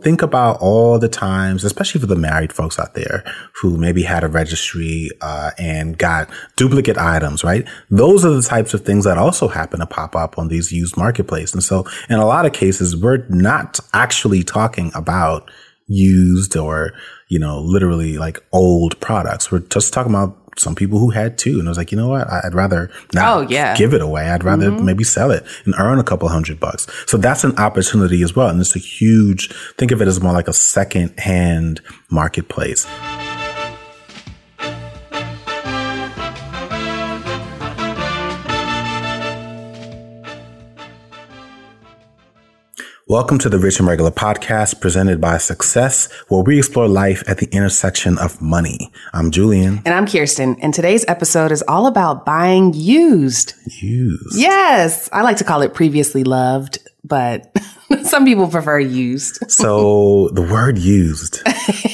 Think about all the times, especially for the married folks out there who maybe had a registry uh, and got duplicate items, right? Those are the types of things that also happen to pop up on these used marketplace. And so, in a lot of cases, we're not actually talking about used or you know literally like old products. We're just talking about some people who had two and I was like, you know what? I'd rather not Oh, yeah. give it away. I'd rather mm-hmm. maybe sell it and earn a couple hundred bucks. So that's an opportunity as well. And it's a huge, think of it as more like a second hand marketplace. Welcome to the Rich and Regular podcast presented by Success, where we explore life at the intersection of money. I'm Julien. And I'm Kiersten, and today's episode is all about buying used. Used. Yes, I like to call it previously loved, but some people prefer used. So the word used,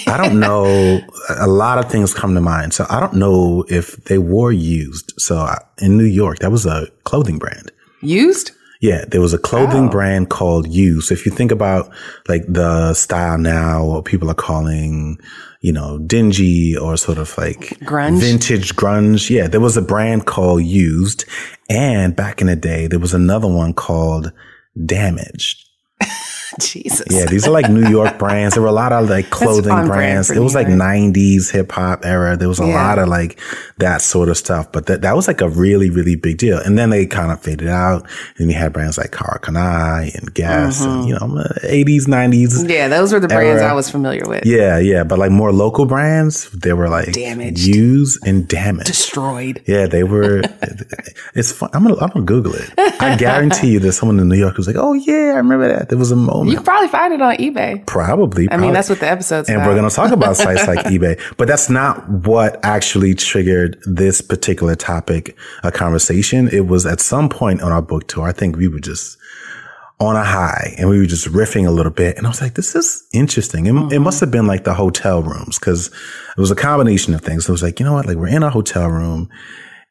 I don't know. A lot of things come to mind. So I don't know if they were used. So I- in New York, that was a clothing brand. Used? Yeah, there was a clothing Oh. brand called Used. If you think about like the style now, what people are calling, you know, dingy or sort of like Grunge? vintage grunge. Yeah, there was a brand called Used. And back in the day, there was another one called Damaged. Jesus. Yeah, these are like New York brands. There were a lot of like clothing on brand brands. It was New like York. 90s hip hop era. There was a Yeah. lot of like that sort of stuff. But that, that was like a really, really big deal. And then they kind of faded out. And you had brands like Karl Kani and Guess and, mm-hmm. you know, uh, 80s, 90s. Yeah, those were the brands Era. I was familiar with. Yeah, yeah. But like more local brands, they were like Damaged. used and damaged. Destroyed. Yeah, they were. it's fun. I'm gonna, I'm gonna Google it. I guarantee you, there's someone in New York who's like, "Oh yeah, I remember that." There was a moment. You can probably find it on eBay. Probably. I mean, that's what the episode's And about. we're going to talk about sites like eBay, but that's not what actually triggered this particular topic, a conversation. It was at some point on our book tour. I think we were just on a high and we were just riffing a little bit. And I was like, this is interesting. It, Mm-hmm. it must have been like the hotel rooms because it was a combination of things. So it was like, you know what? Like we're in a hotel room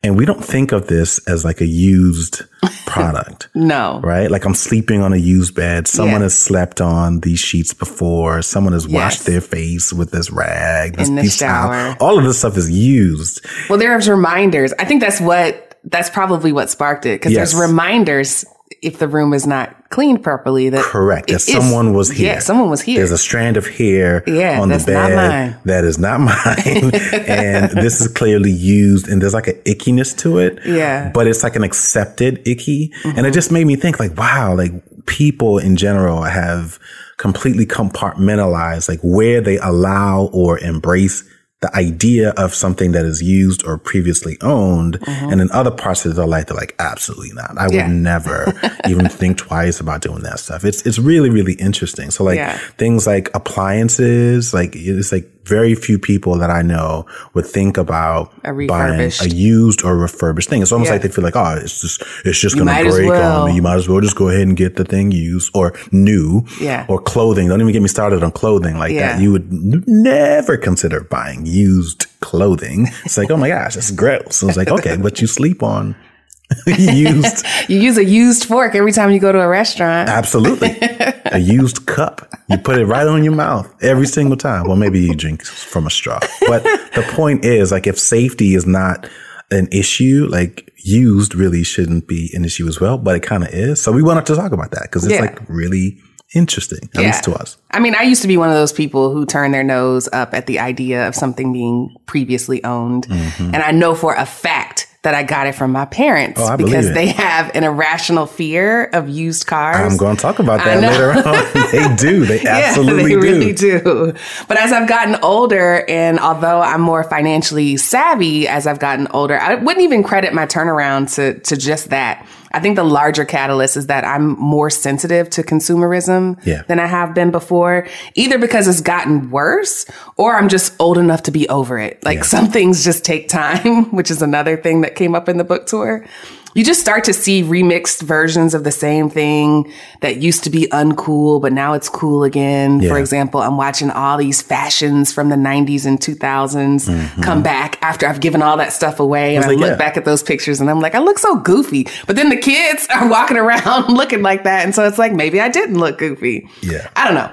and we don't think of this as like a used product no. right? Like I'm sleeping on a used bed. Someone Yeah. has slept on these sheets before. Someone has washed their face with this rag. This, In the these towel. shower. All of this stuff is used. Well, there's reminders. I think that's what, that's probably what sparked it. Cause Yes. there's reminders if the room is not cleaned properly that Correct. That is- someone was here. Yeah, someone was here. There's a strand of hair Yeah, on the bed that is not mine. and this is clearly used and there's like an ickiness to it. Yeah. Mm-hmm. But it's like an accepted icky. And it just made me think like, wow, like people in general have completely compartmentalized like where they allow or embrace the idea of something that is used or previously owned. And in other parts of their life, they're like, absolutely not. I would Mm-hmm. Never even think twice about doing that stuff. It's, it's really, really interesting. So like Yeah. things like appliances, like it's like very few people that I know would think about A buying a used or refurbished thing. It's almost Yeah. like they feel like, oh, it's just, it's just gonna break well. on me. You might as well just go ahead and get the thing used or new Yeah. or clothing. Don't even get me started on clothing like Yeah. that. You would never consider buying used clothing. It's like, oh my gosh, that's gross. So it's like, okay, but you sleep on used. you use a used fork every time you go to a restaurant. Absolutely. a used cup. You put it right on your mouth every single time. Well, maybe you drink from a straw. But the point is, like, if safety is not an issue, like, used really shouldn't be an issue as well, but it kind of is. So we wanted to talk about that because it's Yeah. like really interesting, at least to us. I mean, I used to be one of those people who turn their nose up at the idea of something being previously owned. Mm-hmm. And I know for a fact that I got it from my parents Oh, because they have an irrational fear of used cars. I'm going to talk about that later on. they do. They absolutely yeah, they do. really do. But as I've gotten older, and although I'm more financially savvy as I've gotten older, I wouldn't even credit my turnaround to to just that. I think the larger catalyst is that I'm more sensitive to consumerism Yeah. than I have been before, either because it's gotten worse or I'm just old enough to be over it. Like some things just take time, which is another thing that came up in the book tour. You just start to see remixed versions of the same thing that used to be uncool, but now it's cool again. For example, I'm watching all these fashions from the 90s and 2000s come back after I've given all that stuff away. And I, Mm-hmm. like, look yeah. back at those pictures and I'm like, I look so goofy. But then the kids are walking around looking like that. And so it's like, maybe I didn't look goofy. Yeah. I don't know.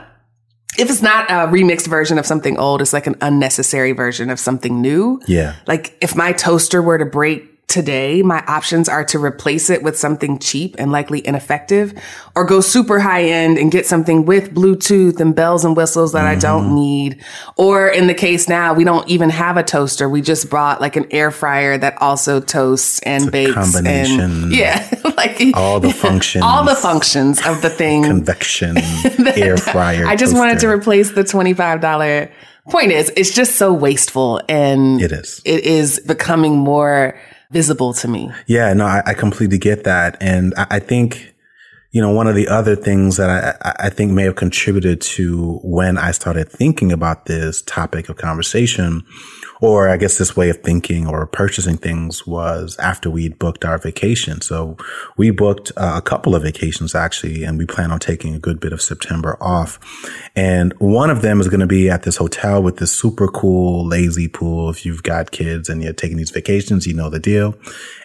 if it's not a remixed version of something old, it's like an unnecessary version of something new. Yeah. Like if my toaster were to break today, my options are to replace it with something cheap and likely ineffective or go super high end and get something with Bluetooth and bells and whistles that I don't mm-hmm. need. Or in the case now, we don't even have a toaster. We just brought like an air fryer that also toasts and bakes combination. and yeah, like All the functions. all the functions of the thing. Convection, air fryer. I just wanted to replace the $25. Point is, it's just so wasteful and It is. it is becoming more visible to me. Yeah, no, I, I completely get that. And I, I think, you know, one of the other things that I, I- I think may have contributed to when I started thinking about this topic of conversation, or I guess this way of thinking or purchasing things was after we'd booked our vacation. So we booked uh, a couple of vacations actually, and we plan on taking a good bit of September off. And one of them is going to be at this hotel with this super cool lazy pool. If you've got kids and you're taking these vacations, you know the deal.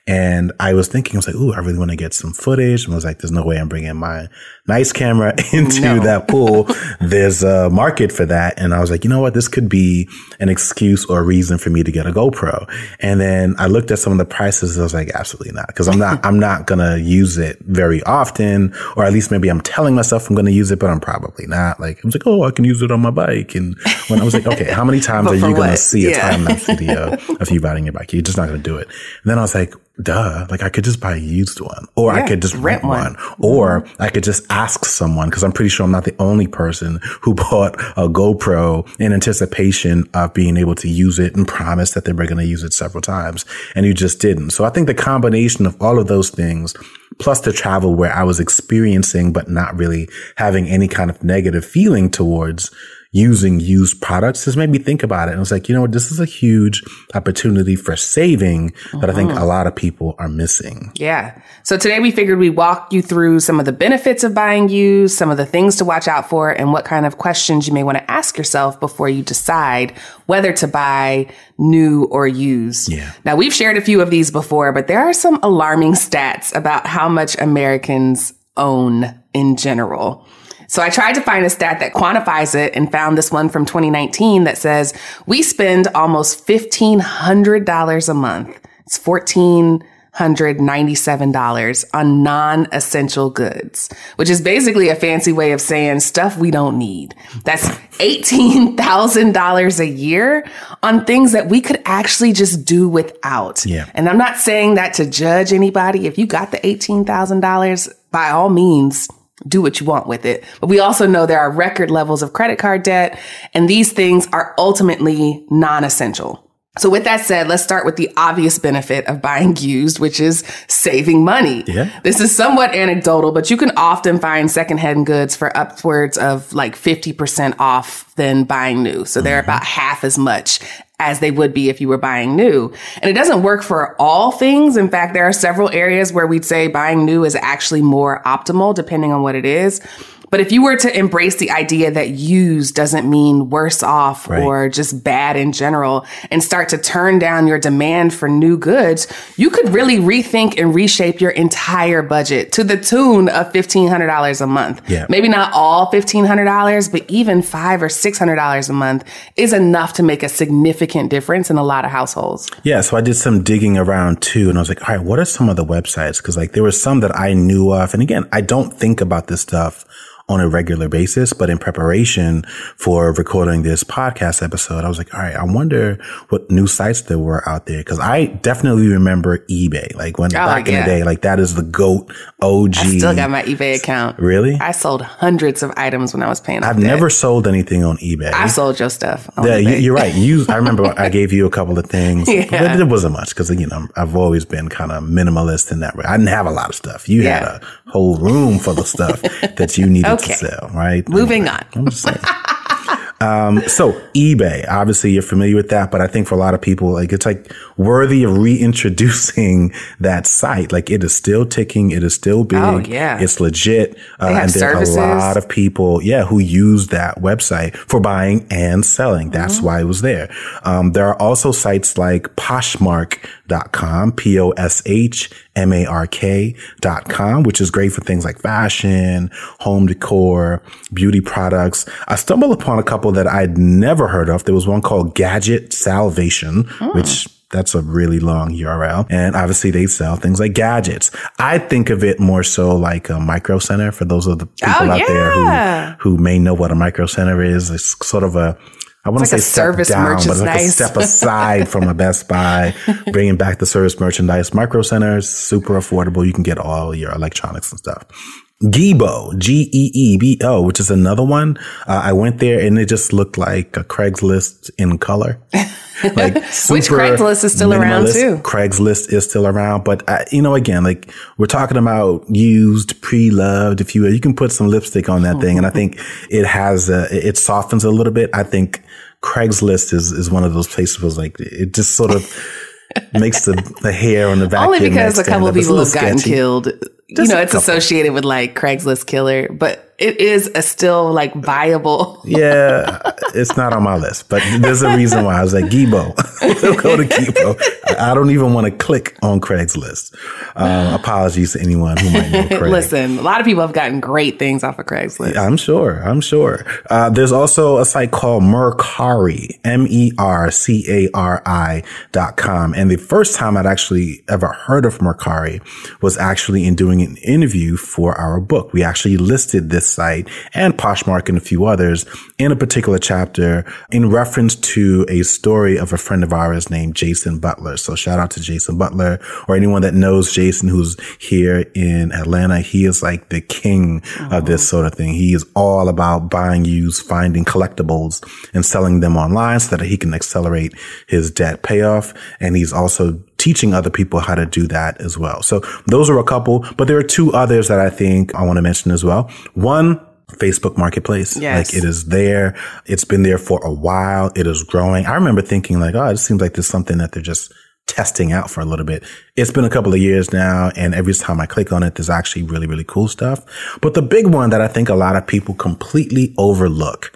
And I was thinking, I was like, ooh, I really want to get some footage. And I was like, there's no way I'm bringing my nice camera into No. that pool. there's a market for that. And I was like, you know what? This could be an excuse or a reason for me to get a GoPro. And then I looked at some of the prices. I was like, absolutely not. Cause I'm not, I'm not going to use it very often, or at least maybe I'm telling myself I'm going to use it, but I'm probably not. Like, I was like, oh, I can use it on my bike. And when I was like, okay, how many times are you going to see a Yeah. time lapse video of you riding your bike? You're just not going to do it. And then I was like, duh, like I could just buy a used one or I could just rent rent one. one or I could just ask someone because I'm pretty sure I'm not the only person who bought a GoPro in anticipation of being able to use it and promise that they were going to use it several times and you just didn't. So I think the combination of all of those things plus the travel where I was experiencing but not really having any kind of negative feeling towards using used products has made me think about it. And I was like, you know what? This is a huge opportunity for saving that I think a mm-hmm. lot of people are missing. Yeah. So today we figured we'd walk you through some of the benefits of buying used, some of the things to watch out for, and what kind of questions you may want to ask yourself before you decide whether to buy new or used. Yeah. Now we've shared a few of these before, but there are some alarming stats about how much Americans own in general. So I tried to find a stat that quantifies it and found this one from 2019 that says we spend almost $1,500 a month. It's $1,497 on non-essential goods, which is basically a fancy way of saying stuff we don't need. That's $18,000 a year on things that we could actually just do without. Yeah. And I'm not saying that to judge anybody. If you got the $18,000, by all means, do what you want with it. But we also know there are record levels of credit card debt, and these things are ultimately non-essential. So with that said, let's start with the obvious benefit of buying used, which is saving money. Yeah. This is somewhat anecdotal, but you can often find secondhand goods for upwards of like 50% off than buying new. So they're mm-hmm. about half as much as they would be if you were buying new. And it doesn't work for all things. In fact, there are several areas where we'd say buying new is actually more optimal depending on what it is. But if you were to embrace the idea that used doesn't mean worse off Right. or just bad in general and start to turn down your demand for new goods, you could really rethink and reshape your entire budget to the tune of $1,500 a month. Yeah. Maybe not all $1,500, but even five or $600 a month is enough to make a significant difference in a lot of households. Yeah, so I did some digging around too, and I was like, all right, what are some of the websites? Because like there were some that I knew of, and again, I don't think about this stuff on a regular basis, but in preparation for recording this podcast episode, I was like, all right, I wonder what new sites there were out there. Cause I definitely remember eBay. Like when oh, back in the day, like that is the GOAT OG. I still got my eBay account. really? I sold hundreds of items when I was paying I've never sold anything on eBay. I sold your stuff. Yeah, eBay. you're right. You, I remember I gave you a couple of things, Yeah. but it wasn't much because you know I've always been kind of minimalist in that way. I didn't have a lot of stuff. You Yeah. had a whole room full of stuff that you needed Okay. To sell, right? Moving Anyway, on. I'm just saying. Um, so eBay, obviously you're familiar with that, but I think for a lot of people, like it's like worthy of reintroducing that site. Like it is still ticking. It is still big. Oh, yeah. It's legit. Uh, and there services. are a lot of people, yeah, who use that website for buying and selling. That's Mm-hmm. why it was there. Um, there are also sites like Poshmark.com, P-O-S-H M-A-R-K dot com, which is great for things like fashion, home decor, beauty products. I stumbled upon a couple that I'd never heard of. There was one called Gadget Salvation, mm. which that's a really long URL. And obviously they sell things like gadgets. I think of it more so like a micro center for those of the people oh, out yeah. there who, who may know what a micro center is. It's sort of a, I want to like say service down, but it's like a step aside from a Best Buy, bringing back the service merchandise. Micro centers, super affordable. You can get all your electronics and stuff. Geebo, G-E-E-B-O, which is another one. Uh, I went there and it just looked like a Craigslist in color. like which Craigslist is still around too. Craigslist is still around, but uh, you know, again, like we're talking about used, pre-loved. If you you can put some lipstick on that thing, and I think it has a, it softens a little bit. I think Craigslist is is one of those places where like it just sort of makes the, the hair on the back. Only because a couple of people have gotten sketchy. killed just you know, it's couple. associated with like Craigslist killer, but it is a still like viable. yeah, it's not on my list, but there's a reason why I was like Geebo. go to Geebo. I don't even want to click on Craigslist. Um, apologies to anyone who might know Craig. Listen, a lot of people have gotten great things off of Craigslist. I'm sure. I'm sure. Uh, there's also a site called Mercari, M E R C A R I dot com, and the first time I'd actually ever heard of Mercari was actually in doing an interview for our book. We actually listed this site and Poshmark and a few others in a particular chapter in reference to a story of a friend of ours named Jason Butler. So shout out to Jason Butler or anyone that knows Jason who's here in Atlanta. He is like the king of this sort of thing. He is all about buying used, finding collectibles and selling them online so that he can accelerate his debt payoff. And he's also teaching other people how to do that as well. So those are a couple, but there are two others that I think I want to mention as well. One, Facebook Marketplace. Yes. Like it is there. It's been there for a while. It is growing. I remember thinking like, oh, it seems like there's something that they're just testing out for a little bit. It's been a couple of years now. And every time I click on it, there's actually really, really cool stuff. But the big one that I think a lot of people completely overlook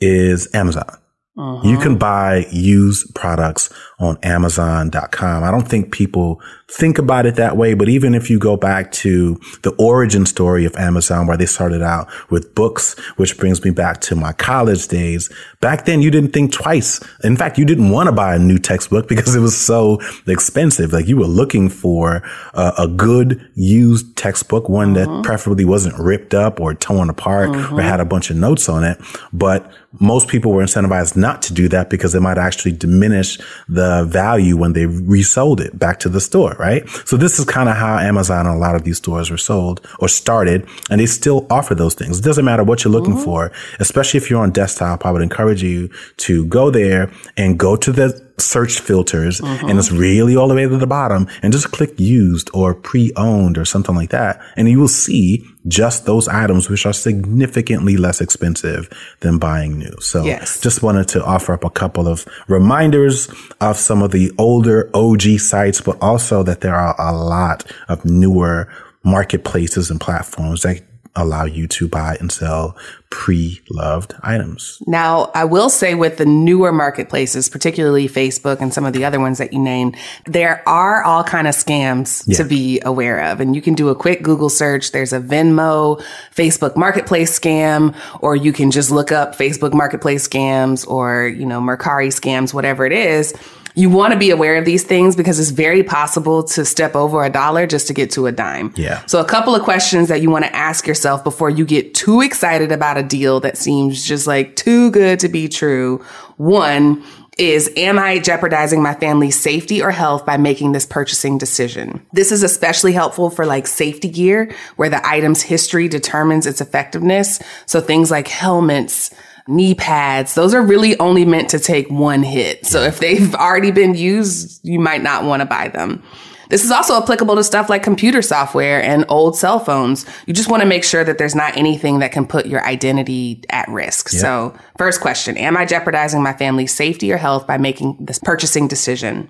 is Amazon. Uh-huh. You can buy used products on Amazon.com. I don't think people think about it that way, but even if you go back to the origin story of Amazon, where they started out with books, which brings me back to my college days. Back then, you didn't think twice. In fact, you didn't want to buy a new textbook because it was so expensive. Like you were looking for a, a good used textbook, one uh-huh. that preferably wasn't ripped up or torn apart uh-huh. or had a bunch of notes on it. But most people were incentivized not to do that because it might actually diminish the value when they resold it back to the store, right? So this is kind of how Amazon and a lot of these stores were sold or started, and they still offer those things. It doesn't matter what you're looking mm-hmm. for, especially if you're on desktop. I would encourage you to go there and go to the search filters mm-hmm. and it's really all the way to the bottom and just click used or pre-owned or something like that. And you will see just those items, which are significantly less expensive than buying new. So yes. just wanted to offer up a couple of reminders of some of the older OG sites, but also that there are a lot of newer marketplaces and platforms that allow you to buy and sell pre-loved items. Now, I will say with the newer marketplaces, particularly Facebook and some of the other ones that you named, there are all kind of scams yeah. to be aware of. And you can do a quick Google search. There's a Venmo, Facebook marketplace scam, or you can just look up Facebook marketplace scams or, you know, Mercari scams, whatever it is you want to be aware of these things because it's very possible to step over a dollar just to get to a dime. Yeah. So a couple of questions that you want to ask yourself before you get too excited about a deal that seems just like too good to be true. One, is am I jeopardizing my family's safety or health by making this purchasing decision? This is especially helpful for like safety gear where the item's history determines its effectiveness. So things like helmets, knee pads, those are really only meant to take one hit. So if they've already been used, you might not want to buy them. This is also applicable to stuff like computer software and old cell phones. You just want to make sure that there's not anything that can put your identity at risk. Yep. So, first question Am I jeopardizing my family's safety or health by making this purchasing decision?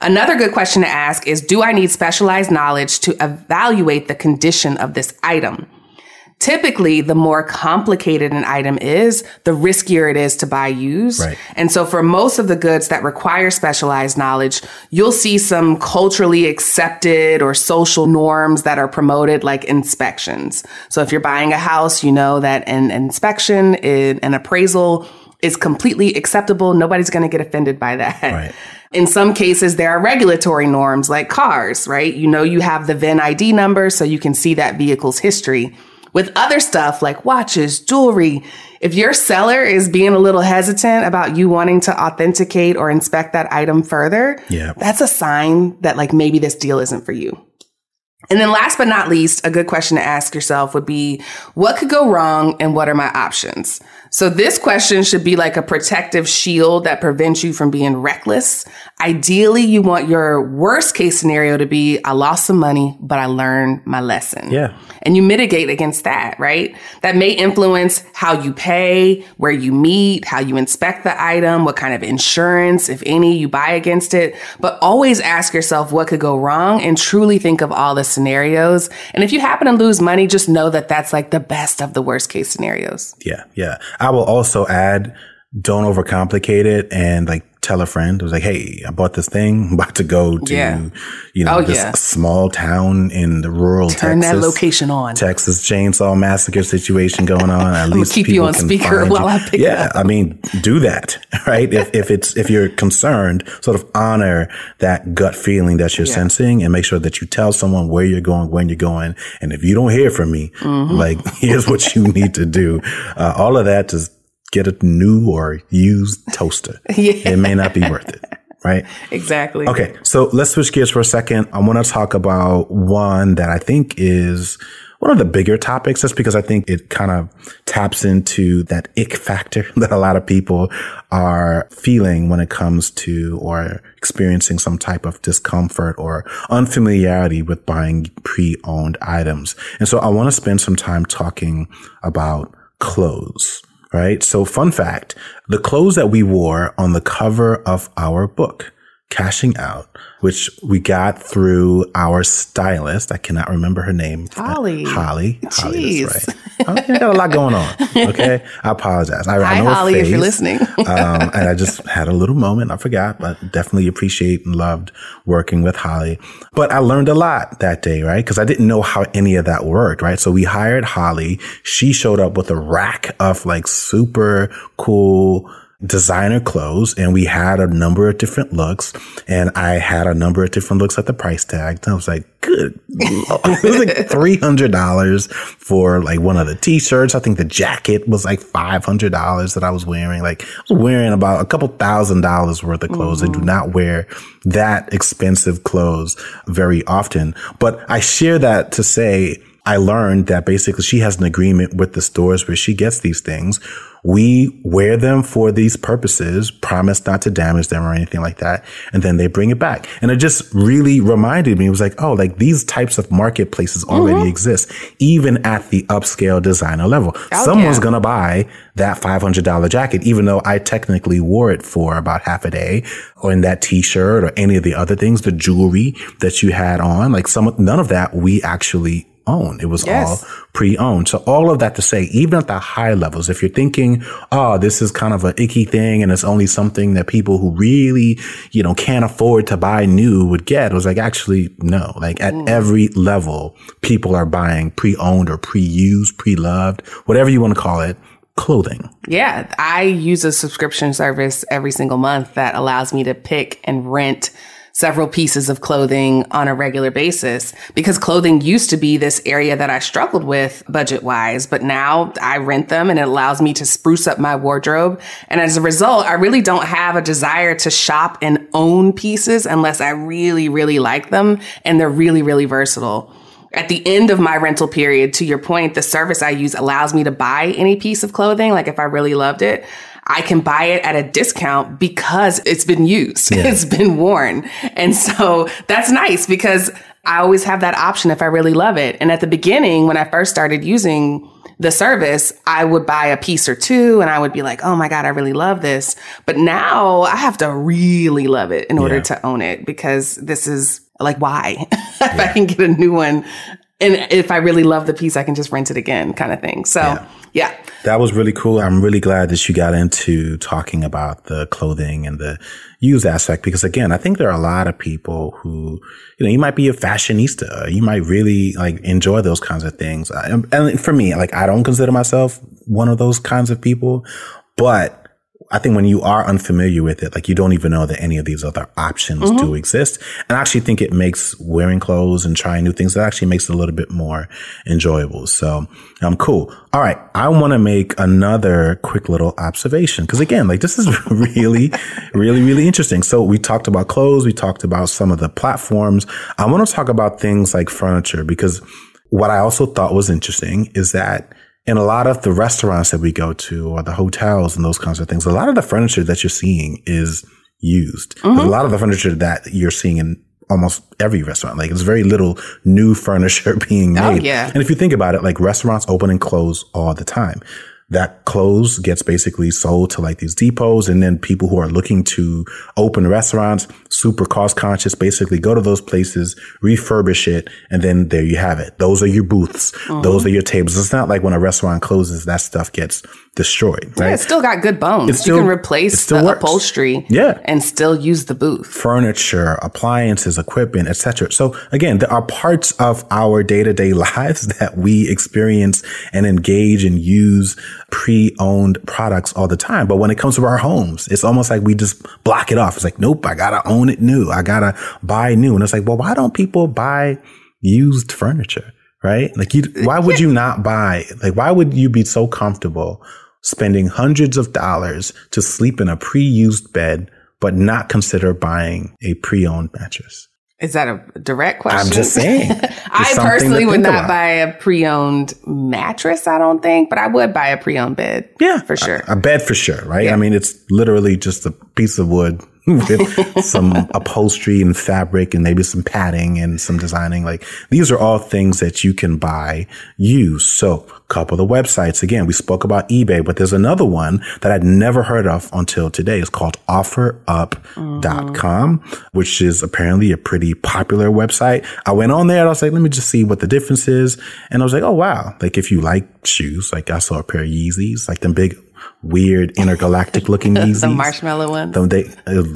Another good question to ask is Do I need specialized knowledge to evaluate the condition of this item? Typically the more complicated an item is, the riskier it is to buy used. Right. And so for most of the goods that require specialized knowledge, you'll see some culturally accepted or social norms that are promoted like inspections. So if you're buying a house, you know that an inspection, an appraisal is completely acceptable. Nobody's going to get offended by that. Right. In some cases, there are regulatory norms like cars, right? You know, you have the VIN ID number so you can see that vehicle's history. With other stuff like watches, jewelry, if your seller is being a little hesitant about you wanting to authenticate or inspect that item further, Yeah. that's a sign that like maybe this deal isn't for you. And then last but not least, a good question to ask yourself would be, what could go wrong and what are my options? So this question should be like a protective shield that prevents you from being reckless. Ideally, you want your worst case scenario to be, I lost some money, but I learned my lesson. Yeah. And you mitigate against that, right? That may influence how you pay, where you meet, how you inspect the item, what kind of insurance, if any, you buy against it. But always ask yourself what could go wrong and truly think of all the scenarios. And if you happen to lose money, just know that that's like the best of the worst case scenarios. Yeah. Yeah. I will also add, don't overcomplicate it and like tell a friend. It was like, Hey, I bought this thing. I'm about to go to, Yeah. you know, Oh, this yeah. small town in the rural Turn Texas. that location on. Texas chainsaw massacre situation going on. At least keep you on speaker while you. I pick Yeah. I mean, do that, right? if if it's if you're concerned, sort of honor that gut feeling that you're Yeah. sensing, and make sure that you tell someone where you're going, when you're going, and if you don't hear from me, Mm-hmm. like here's what you need to do. Uh, all of that to get a new or used toaster. Yeah. It may not be worth it, right? Exactly. Okay, so let's switch gears for a second. I want to talk about one that I think is one of the bigger topics, just because I think it kind of taps into that ick factor that a lot of people are feeling when it comes to or experiencing some type of discomfort or unfamiliarity with buying pre-owned items. And so I want to spend some time talking about clothes right? So fun fact, the clothes that we wore on the cover of our book, Cashing Out, which we got through our stylist. I cannot remember her name. Holly. Holly. Holly, Jeez. that's right. Oh, you got a lot going on. Okay. I apologize. I, I Hi, know her Holly, if you're listening. um, and I just had a little moment. I forgot, but definitely appreciate and loved working with Holly. But I learned a lot that day, right? Because I didn't know how any of that worked, right? So we hired Holly. She showed up with a rack of like super cool designer clothes and we had a number of different looks and I had a number of different looks at the price tag. And I was like, good. It was like $300 for like one of the t-shirts. I think the jacket was like $500 that I was wearing. Like I was wearing about a couple thousand dollars worth of clothes. I do mm-hmm. not wear that expensive clothes very often, but I share that to say I learned that basically she has an agreement with the stores where she gets these things. We wear them for these purposes, promise not to damage them or anything like that. And then they bring it back. And it just really reminded me, it was like, oh, like these types of marketplaces already mm-hmm. exist, even at the upscale designer level. Oh, Someone's yeah. going to buy that $500 jacket, even though I technically wore it for about half a day or in that t-shirt or any of the other things, the jewelry that you had on, like some, none of that we actually own. It was Yes. all pre-owned. So all of that to say, even at the high levels, if you're thinking, oh, this is kind of an icky thing and it's only something that people who really, you know, can't afford to buy new would get, it was like, actually, no. Like at mm. every level, people are buying pre-owned or pre-used, pre-loved, whatever you want to call it, clothing. Yeah, I use a subscription service every single month that allows me to pick and rent several pieces of clothing on a regular basis because clothing used to be this area that I struggled with budget wise, but now I rent them and it allows me to spruce up my wardrobe. And as a result, I really don't have a desire to shop and own pieces unless I really, really like them and they're really, really versatile. At the end of my rental period, to your point, the service I use allows me to buy any piece of clothing. Like if I really loved it, I can buy it at a discount because it's been used. It's been worn. And so that's nice because I always have that option if I really love it. And at the beginning, when I first started using the service, I would buy a piece or two and I would be like, oh my God, I really love this. But now I have to really love it in order Yeah. to own it because this is like, why? if I can get a new one and if I really love the piece, I can just rent it again, kind of thing. So, yeah. yeah. That was really cool. I'm really glad that you got into talking about the clothing and the use aspect because again, I think there are a lot of people who, you know, you might be a fashionista. You might really like enjoy those kinds of things. And for me, like I don't consider myself one of those kinds of people, but I think when you are unfamiliar with it, like you don't even know that any of these other options mm-hmm. do exist. And I actually think it makes wearing clothes and trying new things, that actually makes it a little bit more enjoyable. So, I'm um, cool. All right. I want to make another quick little observation. Cause again, like this is really, really, really interesting. So we talked about clothes. We talked about some of the platforms. I want to talk about things like furniture because what I also thought was interesting is that in a lot of the restaurants that we go to or the hotels and those kinds of things, a lot of the furniture that you're seeing is used. Mm-hmm. A lot of the furniture that you're seeing in almost every restaurant. Like there's very little new furniture being oh, made. Oh, yeah. And if you think about it, like restaurants open and close all the time that clothes gets basically sold to like these depots and then people who are looking to open restaurants, super cost conscious, basically go to those places, refurbish it, and then there you have it. Those are your booths. Mm-hmm. Those are your tables. It's not like when a restaurant closes, that stuff gets destroyed. Right? Yeah, it's still got good bones. It's still, you can replace the works. upholstery yeah. and still use the booth. Furniture, appliances, equipment, etc. So again, there are parts of our day-to-day lives that we experience and engage and use pre-owned products all the time. But when it comes to our homes, it's almost like we just block it off. It's like, nope, I gotta own it new. I gotta buy new. And it's like, well, why don't people buy used furniture? Right? Like you, why would you not buy, like, why would you be so comfortable spending hundreds of dollars to sleep in a pre-used bed, but not consider buying a pre-owned mattress? Is that a direct question? I'm just saying. I personally would not about. buy a pre-owned mattress, I don't think, but I would buy a pre-owned bed. Yeah. For sure. A, a bed for sure, right? Yeah. I mean, it's literally just a piece of wood with some upholstery and fabric and maybe some padding and some designing. Like these are all things that you can buy used. So couple of the websites, again, we spoke about eBay, but there's another one that I'd never heard of until today. It's called offerup.com, mm-hmm. which is apparently a pretty popular website. I went on there and I was like, let me just see what the difference is. And I was like, oh, wow. Like if you like shoes, like I saw a pair of Yeezys, like them big weird intergalactic looking Yeezys. the marshmallow ones. They,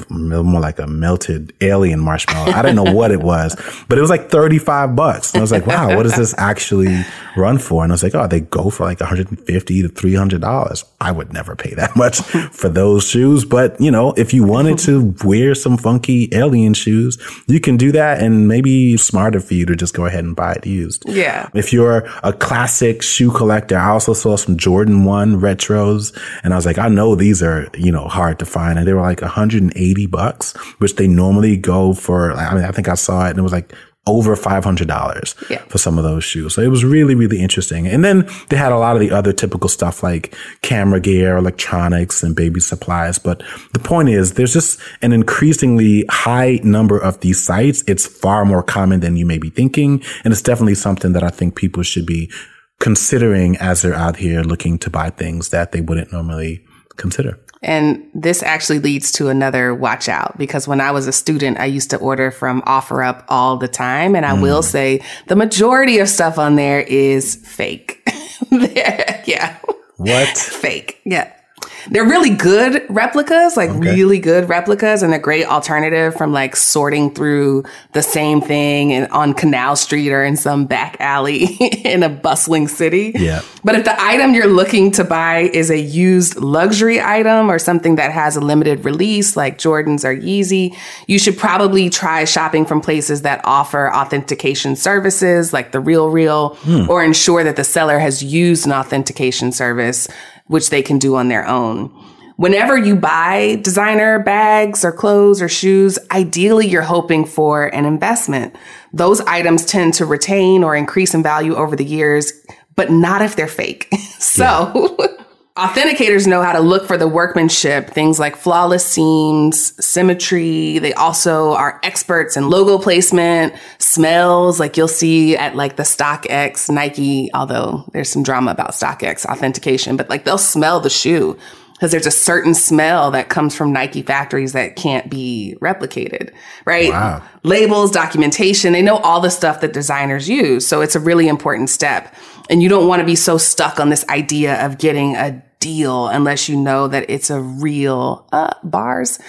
more like a melted alien marshmallow. I didn't know what it was, but it was like 35 bucks. And I was like, wow, what does this actually run for? And I was like, oh, they go for like 150 to $300. I would never pay that much for those shoes. But you know, if you wanted to wear some funky alien shoes, you can do that and maybe smarter for you to just go ahead and buy it used. Yeah. If you're a classic shoe collector, I also saw some Jordan 1 retros and I was like, I know these are, you know, hard to find. And they were like 180 bucks, which they normally go for. I mean, I think I saw it and it was like over $500 yeah. for some of those shoes. So it was really, really interesting. And then they had a lot of the other typical stuff like camera gear, electronics and baby supplies. But the point is there's just an increasingly high number of these sites. It's far more common than you may be thinking. And it's definitely something that I think people should be considering as they're out here looking to buy things that they wouldn't normally consider. And this actually leads to another watch out because when I was a student, I used to order from OfferUp all the time. And I mm. will say the majority of stuff on there is fake. yeah. What? fake. Yeah. They're really good replicas, like okay. really good replicas and a great alternative from like sorting through the same thing and on Canal Street or in some back alley in a bustling city. Yeah. But if the item you're looking to buy is a used luxury item or something that has a limited release like Jordans or Yeezy, you should probably try shopping from places that offer authentication services like the Real Real hmm. or ensure that the seller has used an authentication service which they can do on their own. Whenever you buy designer bags or clothes or shoes, ideally you're hoping for an investment. Those items tend to retain or increase in value over the years, but not if they're fake. so yeah. Authenticators know how to look for the workmanship, things like flawless seams, symmetry. They also are experts in logo placement, smells, like you'll see at like the StockX Nike, although there's some drama about StockX authentication, but like they'll smell the shoe because there's a certain smell that comes from Nike factories that can't be replicated, right? Wow. Labels, documentation, they know all the stuff that designers use. So it's a really important step. And you don't want to be so stuck on this idea of getting a deal unless you know that it's a real uh, bars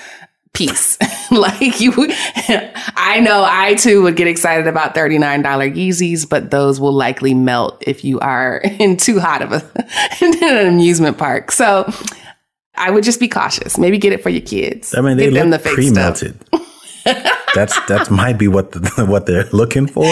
piece. like you, I know I too would get excited about $39 Yeezys, but those will likely melt if you are in too hot of a, in an amusement park. So I would just be cautious. Maybe get it for your kids. I mean, they Get them look the fake pre-melted. That's that might be what the, what they're looking for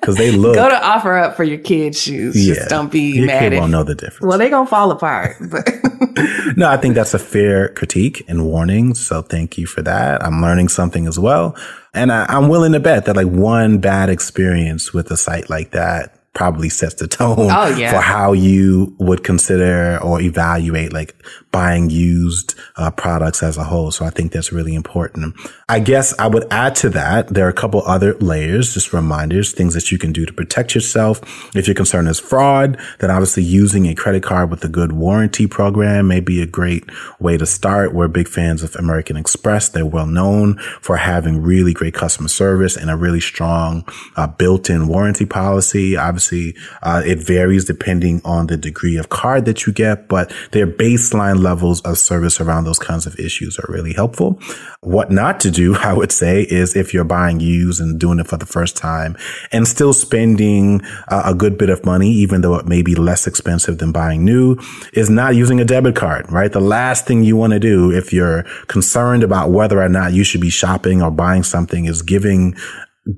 because they look. Go to offer up for your kids' shoes. Just don't be your mad kid if won't know the difference. Well, they're gonna fall apart. But No, I think that's a fair critique and warning. So thank you for that. I'm learning something as well. And I, I'm willing to bet that like one bad experience with a site like that probably sets the tone Oh, yeah. for how you would consider or evaluate like buying used uh, products as a whole. So I think that's really important. I guess I would add to that, there are a couple other layers, just reminders, things that you can do to protect yourself. If your concern is fraud, then obviously using a credit card with a good warranty program may be a great way to start. We're big fans of American Express. They're well known for having really great customer service and a really strong uh, built-in warranty policy. Obviously, uh, it varies depending on the degree of card that you get, but their baseline levels of service around those kinds of issues are really helpful. What not to do, I would say, is if you're buying used and doing it for the first time and still spending uh, a good bit of money, even though it may be less expensive than buying new, is not using a debit card, right? The last thing you want to do if you're concerned about whether or not you should be shopping or buying something is giving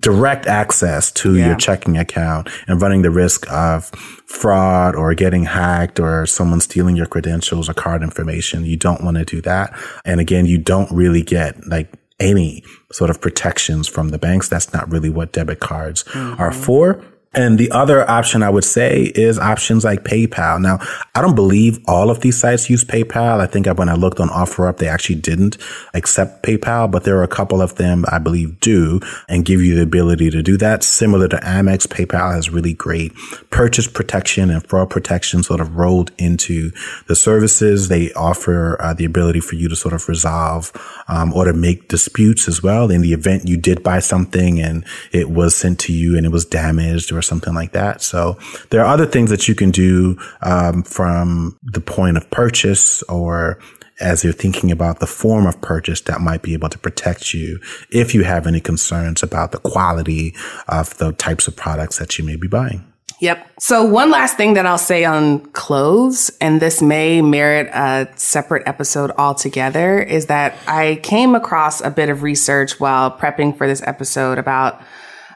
direct access to Yeah. your checking account and running the risk of fraud or getting hacked or someone stealing your credentials or card information. You don't want to do that. And again, you don't really get like any sort of protections from the banks. That's not really what debit cards are mm-hmm. for. And the other option I would say is options like PayPal. Now, I don't believe all of these sites use PayPal. I think when I looked on OfferUp, they actually didn't accept PayPal, but there are a couple of them I believe do and give you the ability to do that. Similar to Amex, PayPal has really great purchase protection and fraud protection sort of rolled into the services. They offer uh, the ability for you to sort of resolve um, or to make disputes as well in the event you did buy something and it was sent to you and it was damaged or something like that. So there are other things that you can do um, from the point of purchase or as you're thinking about the form of purchase that might be able to protect you if you have any concerns about the quality of the types of products that you may be buying. Yep. So one last thing that I'll say on clothes, and this may merit a separate episode altogether, is that I came across a bit of research while prepping for this episode about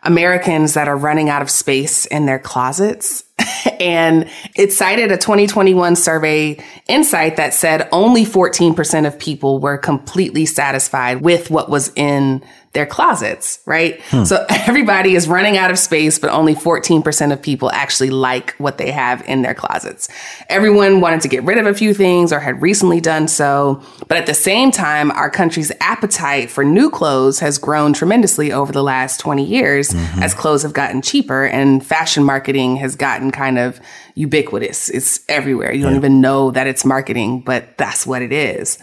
Americans that are running out of space in their closets. and it cited a 2021 survey insight that said only 14% of people were completely satisfied with what was in their closets, right? Hmm. So everybody is running out of space, but only 14% of people actually like what they have in their closets. Everyone wanted to get rid of a few things or had recently done so. But at the same time, our country's appetite for new clothes has grown tremendously over the last 20 years mm-hmm. as clothes have gotten cheaper and fashion marketing has gotten kind of ubiquitous. It's everywhere. You don't even know that it's marketing, but that's what it is.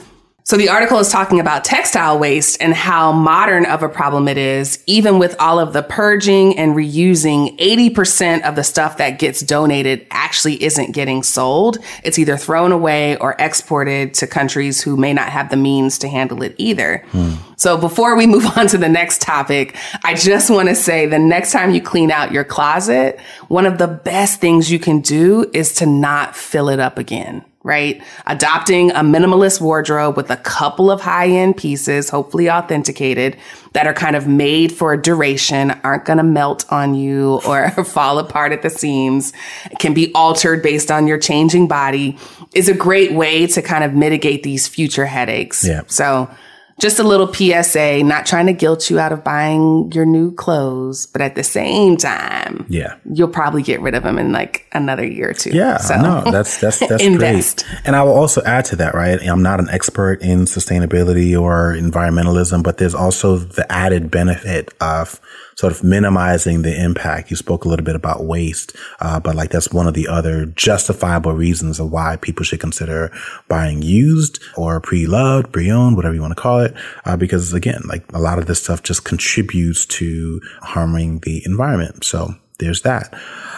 So the article is talking about textile waste and how modern of a problem it is, even with all of the purging and reusing. 80% of the stuff that gets donated actually isn't getting sold. It's either thrown away or exported to countries who may not have the means to handle it either. So before we move on to the next topic, I just want to say the next time you clean out your closet, one of the best things you can do is to not fill it up again right? Adopting a minimalist wardrobe with a couple of high end pieces, hopefully authenticated, that are kind of made for a duration, aren't going to melt on you or fall apart at the seams, can be altered based on your changing body, is a great way to kind of mitigate these future headaches. Yeah. So, just a little PSA, not trying to guilt you out of buying your new clothes, but at the same time, Yeah. you'll probably get rid of them in like another year or two. Yeah, So- no, that's that's that's great. And I will also add to that, right? I'm not an expert in sustainability or environmentalism, but there's also the added benefit of sort of minimizing the impact. You spoke a little bit about waste, uh, but like that's one of the other justifiable reasons of why people should consider buying used or pre-loved, pre-owned, whatever you want to call it. Uh, because again, like a lot of this stuff just contributes to harming the environment. So there's that.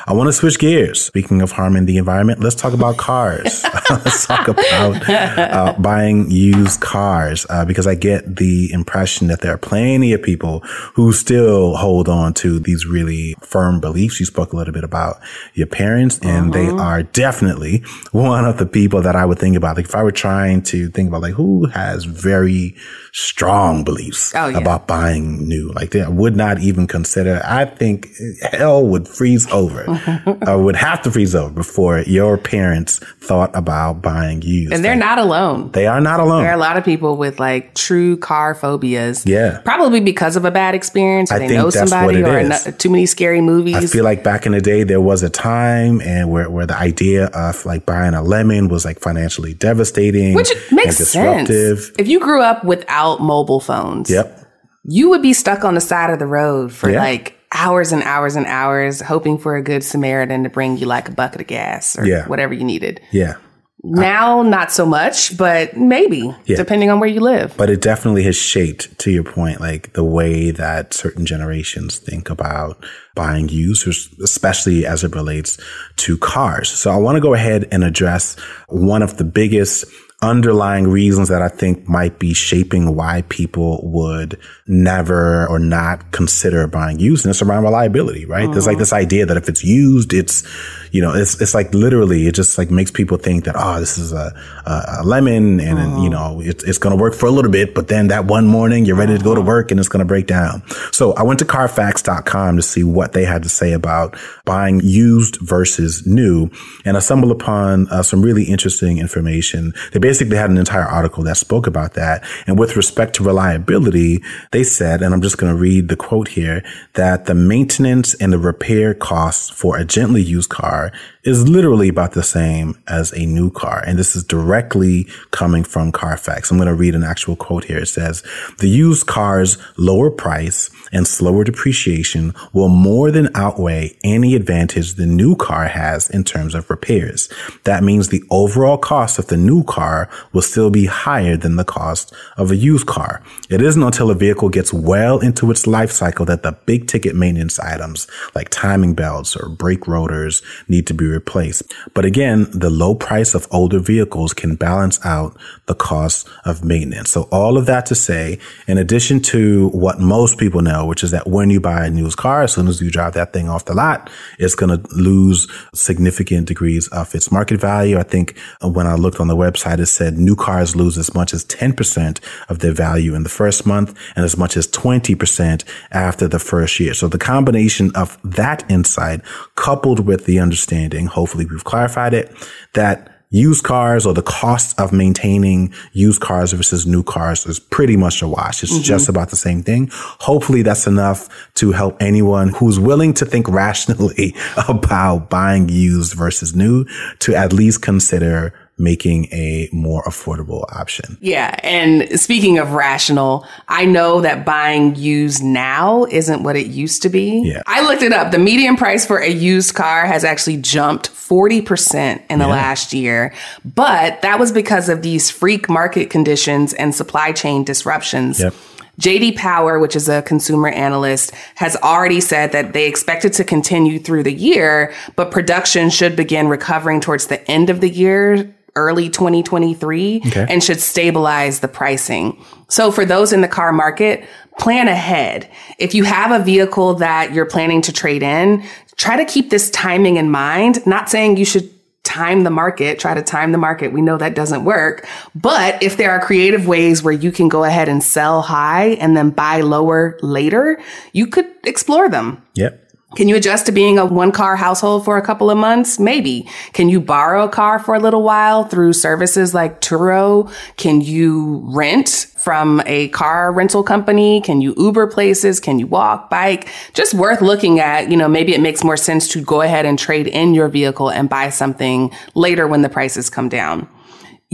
I want to switch gears. Speaking of harming the environment, let's talk about cars. let's talk about uh, buying used cars uh, because I get the impression that there are plenty of people who still hold on to these really firm beliefs. You spoke a little bit about your parents, and they uh-huh. are definitely one of the people that I would think about. Like if I were trying to think about like who has very strong beliefs oh, yeah. about buying new. Like they would not even consider. I think hell would freeze over. I uh, would have to freeze over before your parents thought about buying used. And they're not alone. They are not alone. There are a lot of people with like true car phobias. Yeah. Probably because of a bad experience. Or I they know somebody or not, too many scary movies. I feel like back in the day, there was a time and where, where the idea of like buying a lemon was like financially devastating. Which makes sense. If you grew up without without mobile phones. Yep. You would be stuck on the side of the road for yeah. like hours and hours and hours hoping for a good Samaritan to bring you like a bucket of gas or yeah. whatever you needed. Yeah. Now, I, not so much, but maybe yeah. depending on where you live. But it definitely has shaped, to your point, like the way that certain generations think about buying used, especially as it relates to cars. So I want to go ahead and address one of the biggest underlying reasons that I think might be shaping why people would never or not consider buying used. And it's around reliability, right? There's like uh-huh. this idea that if it's used, it's, you know, it's, it's like literally, it just like makes people think that, oh, this is a, a, a lemon and, uh-huh. and, you know, it, it's going to work for a little bit, but then that one morning you're ready to go to uh-huh. work and it's going to break down. So I went to carfax.com to see what they had to say about buying used versus new. And I stumbled upon uh, some really interesting information. They basically had an entire article that spoke about that. And with respect to reliability, they said, and I'm just going to read the quote here, that the maintenance and the repair costs for a gently used car Right is literally about the same as a new car. And this is directly coming from Carfax. I'm going to read an actual quote here. It says, the used car's lower price and slower depreciation will more than outweigh any advantage the new car has in terms of repairs. That means the overall cost of the new car will still be higher than the cost of a used car. It isn't until a vehicle gets well into its life cycle that the big ticket maintenance items like timing belts or brake rotors need to be replaced. But again, the low price of older vehicles can balance out the cost of maintenance. So all of that to say, in addition to what most people know, which is that when you buy a new car, as soon as you drive that thing off the lot, it's going to lose significant degrees of its market value. I think when I looked on the website, it said new cars lose as much as 10% of their value in the first month and as much as 20% after the first year. So the combination of that insight coupled with the understanding, hopefully we've clarified it, that used cars or the cost of maintaining used cars versus new cars is pretty much a wash. It's mm-hmm. just about the same thing. Hopefully that's enough to help anyone who's willing to think rationally about buying used versus new to at least consider making a more affordable option. Yeah. And speaking of rational, I know that buying used now isn't what it used to be. Yeah. I looked it up. The median price for a used car has actually jumped 40% in the yeah. last year. But that was because of these freak market conditions and supply chain disruptions. Yep. JD Power, which is a consumer analyst, has already said that they expect it to continue through the year, but production should begin recovering towards the end of the year early 2023 okay. and should stabilize the pricing. So for those in the car market, plan ahead. If you have a vehicle that you're planning to trade in, try to keep this timing in mind. Not saying you should time the market, try to time the market. We know that doesn't work. But if there are creative ways where you can go ahead and sell high and then buy lower later, you could explore them. Yep. Can you adjust to being a one car household for a couple of months? Maybe. Can you borrow a car for a little while through services like Turo? Can you rent from a car rental company? Can you Uber places? Can you walk, bike? Just worth looking at. You know, maybe it makes more sense to go ahead and trade in your vehicle and buy something later when the prices come down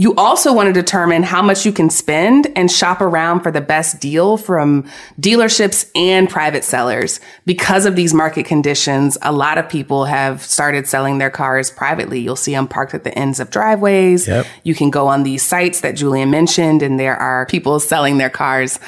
You also want to determine how much you can spend and shop around for the best deal from dealerships and private sellers. Because of these market conditions, a lot of people have started selling their cars privately. You'll see them parked at the ends of driveways. Yep. You can go on these sites that Julien mentioned and there are people selling their cars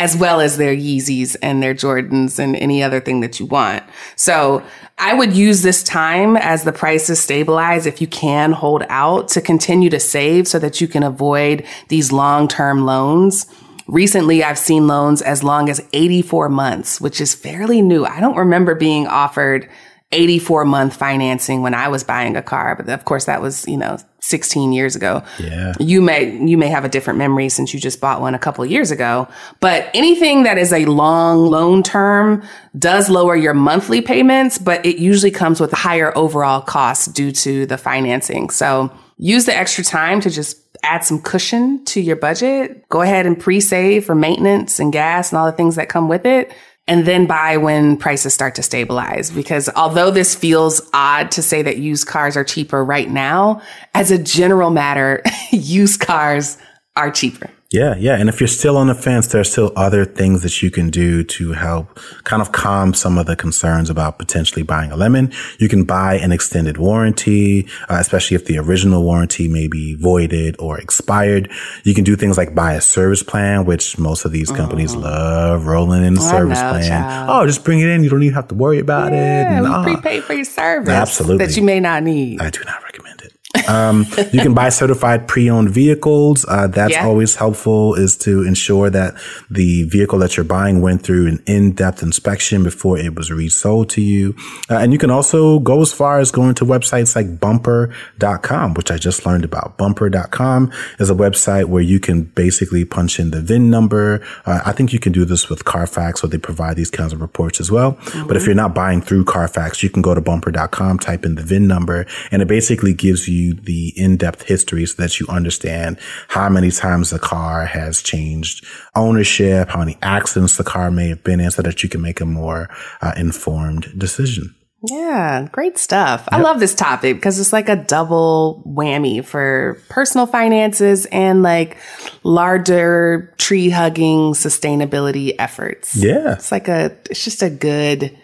as well as their Yeezys and their Jordans and any other thing that you want. So I would use this time as the prices stabilize if you can hold out to continue to save so that you can avoid these long-term loans. Recently, I've seen loans as long as 84 months, which is fairly new. I don't remember being offered 84 month financing when I was buying a car. But of course, that was, you know, 16 years ago. Yeah. You may, you may have a different memory since you just bought one a couple of years ago. But anything that is a long loan term does lower your monthly payments, but it usually comes with a higher overall cost due to the financing. So use the extra time to just add some cushion to your budget. Go ahead and pre-save for maintenance and gas and all the things that come with it and then buy when prices start to stabilize. Because although this feels odd to say that used cars are cheaper right now, as a general matter, used cars are cheaper. Yeah, yeah. And if you're still on the fence, there are still other things that you can do to help kind of calm some of the concerns about potentially buying a lemon. You can buy an extended warranty, uh, especially if the original warranty may be voided or expired. You can do things like buy a service plan, which most of these companies mm. love rolling in the service know, plan. Child. Oh, just bring it in. You don't even have to worry about yeah, it. We uh, prepay for your service. Absolutely. That you may not need. I do not recommend. Um, you can buy certified pre-owned vehicles. Uh, that's yeah. always helpful is to ensure that the vehicle that you're buying went through an in-depth inspection before it was resold to you. Uh, and you can also go as far as going to websites like bumper.com, which I just learned about. Bumper.com is a website where you can basically punch in the VIN number. Uh, I think you can do this with Carfax, where they provide these kinds of reports as well. Mm-hmm. But if you're not buying through Carfax, you can go to bumper.com, type in the VIN number, and it basically gives you you the in-depth history so that you understand how many times the car has changed ownership, how many accidents the car may have been in so that you can make a more uh, informed decision. Yeah, great stuff. Yep. I love this topic because it's like a double whammy for personal finances and like larger tree hugging sustainability efforts. Yeah. It's like a, it's just a good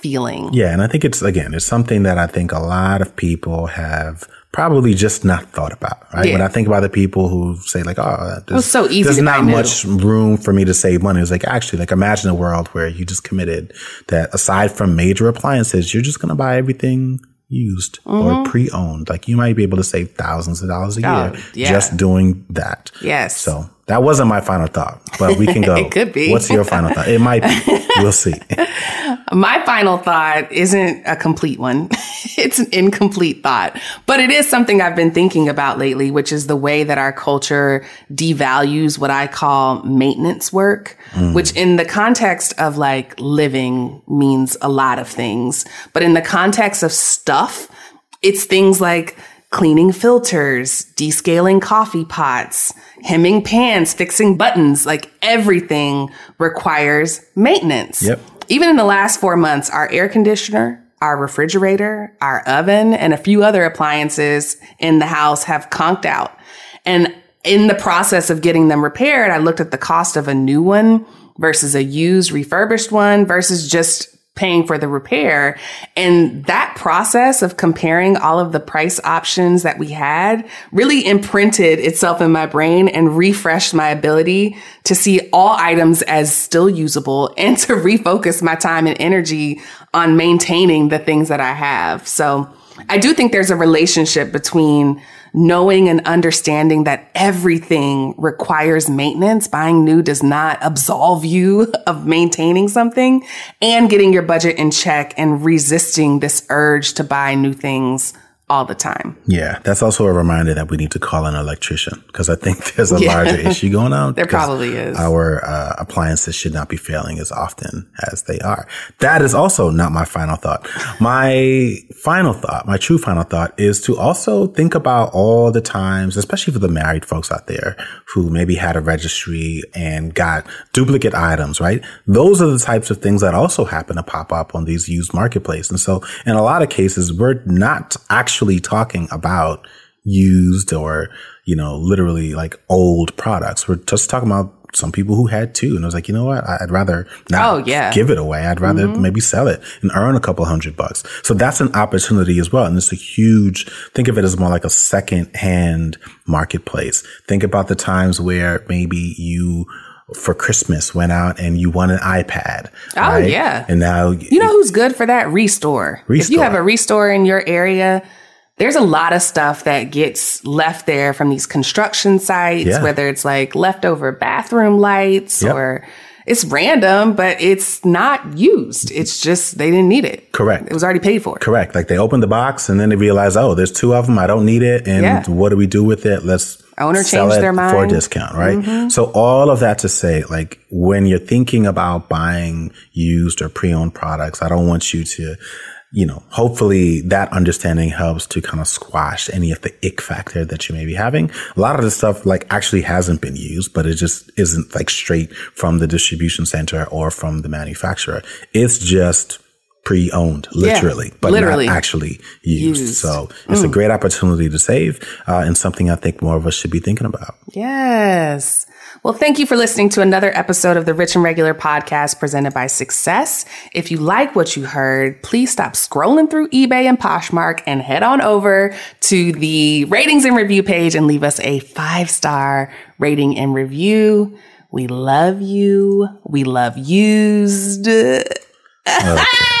feeling. Yeah. And I think it's, again, it's something that I think a lot of people have probably just not thought about, right? Yeah. When I think about the people who say like, oh, there's, so easy there's not much room for me to save money. It's like, actually, like imagine a world where you just committed that aside from major appliances, you're just going to buy everything used mm-hmm. or pre-owned. Like you might be able to save thousands of dollars a oh, year yeah. just doing that. Yes. So that wasn't my final thought, but we can go. it could be. What's your final thought? It might be. We'll see. my final thought isn't a complete one. it's an incomplete thought, but it is something I've been thinking about lately, which is the way that our culture devalues what I call maintenance work, mm. which in the context of like living means a lot of things. But in the context of stuff, it's things like cleaning filters, descaling coffee pots, hemming pans, fixing buttons, like everything requires maintenance. Yep. Even in the last four months, our air conditioner, our refrigerator, our oven, and a few other appliances in the house have conked out. And in the process of getting them repaired, I looked at the cost of a new one versus a used refurbished one versus just paying for the repair. And that process of comparing all of the price options that we had really imprinted itself in my brain and refreshed my ability to see all items as still usable and to refocus my time and energy on maintaining the things that I have. So I do think there's a relationship between knowing and understanding that everything requires maintenance. Buying new does not absolve you of maintaining something and getting your budget in check and resisting this urge to buy new things all the time. Yeah, that's also a reminder that we need to call an electrician because I think there's a yeah. larger issue going on. there probably is. Our uh, appliances should not be failing as often as they are. That is also not my final thought. My final thought, my true final thought is to also think about all the times, especially for the married folks out there who maybe had a registry and got duplicate items, right? Those are the types of things that also happen to pop up on these used marketplace. And so in a lot of cases, we're not actually actually talking about used or you know, literally like old products. We're just talking about some people who had two. And I was like, you know what? I'd rather not Oh, yeah. give it away. I'd rather mm-hmm. maybe sell it and earn a couple hundred bucks. So that's an opportunity as well. And it's a huge, think of it as more like a second hand marketplace. Think about the times where maybe you, for Christmas went out and you won an iPad. Oh, yeah. And now You know who's good for that? ReStore. If you have a ReStore in your area, there's a lot of stuff that gets left there from these construction sites, Yeah. whether it's like leftover bathroom lights Yep. or it's random, but it's not used. It's just they didn't need it. Correct. It was already paid for. Correct. Like they opened the box and then they realize, oh, there's two of them. I don't need it. And Yeah. what do we do with it? Let's Owner sell changed it their for a mind. Mm-hmm. discount, right? So all of that to say, like when you're thinking about buying used or pre-owned products, I don't want you to, you know, hopefully that understanding helps to kind of squash any of the ick factor that you may be having. A lot of the stuff like actually hasn't been used, but it just isn't like straight from the distribution center or from the manufacturer. It's just pre-owned, literally, but literally. not actually used. Used. So it's a great opportunity to save uh, and something I think more of us should be thinking about. Yes. Well, thank you for listening to another episode of the Rich and Regular podcast presented by Success. If you like what you heard, please stop scrolling through eBay and Poshmark and head on over to the ratings and review page and leave us a five star rating and review. We love you. We love used.